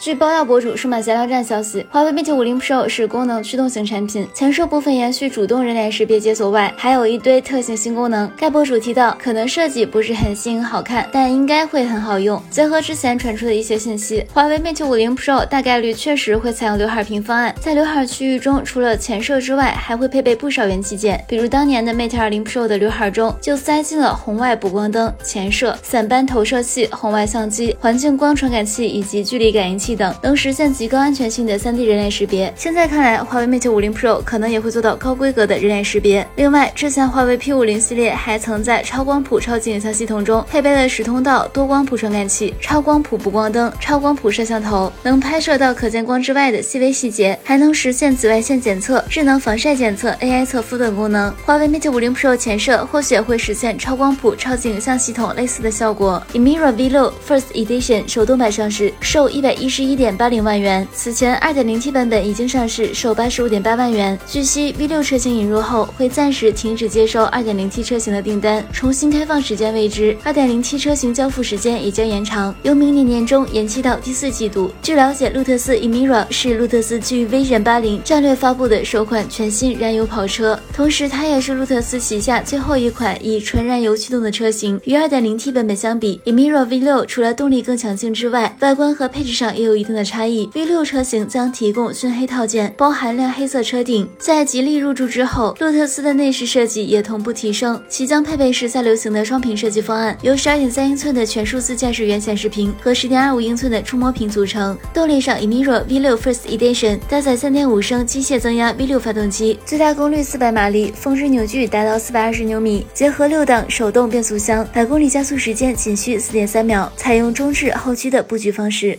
据爆料博主数码闲聊站消息，华为 Mate 50 Pro 是功能驱动型产品，前摄部分延续主动人脸识别解锁外，还有一堆特性新功能。该博主提到，可能设计不是很新颖好看，但应该会很好用。结合之前传出的一些信息，华为 Mate 50 Pro 大概率确实会采用刘海屏方案，在刘海区域中，除了前摄之外，还会配备不少元器件，比如当年的 Mate 20 Pro 的刘海中就塞进了红外补光灯、前摄、散斑投射器、红外相机、环境光传感器以及距离感应器。等能实现极高安全性的 3D 人脸识别。现在看来，华为 Mate 50 Pro 可能也会做到高规格的人脸识别。另外，之前华为 P50 系列还曾在超光谱超级影像系统中配备了十通道多光谱传感器、超光谱补光灯、超光谱摄像头，能拍摄到可见光之外的细微细节，还能实现紫外线检测、智能防晒检测、AI 测肤等功能。华为 Mate 50 Pro 前摄或许会实现超光谱超级影像系统类似的效果。Emira V6 First Edition 手动版上市，售一百一十一点。八零万元。此前二点零 T 版本已经上市，售八十五点八万元。据悉，V 六车型引入后会暂时停止接收二点零 T 车型的订单，重新开放时间未知。二点零 T 车型交付时间也将延长，由明年年中延期到第四季度。据了解，路特斯 Emira 是路特斯基于 Vision 八零战略发布的首款全新燃油跑车，同时它也是路特斯旗下最后一款以纯燃油驱动的车型。与二点零 T 版本相比，Emira V 六除了动力更强劲之外，外观和配置上也有有一定的。差异，V 六车型将提供熏黑套件，包含亮黑色车顶。在吉利入驻之后，路特斯的内饰设计也同步提升，其将配备时下流行的双屏设计方案，由十二点三英寸的全数字驾驶员显示屏和十点二五英寸的触摸屏组成。动力上，Emira V 六 First Edition 搭载三点五升机械增压 V 六发动机，最大功率四百马力，峰值扭矩达到四百二十牛米，结合六档手动变速箱，百公里加速时间仅需四点三秒，采用中置后驱的布局方式。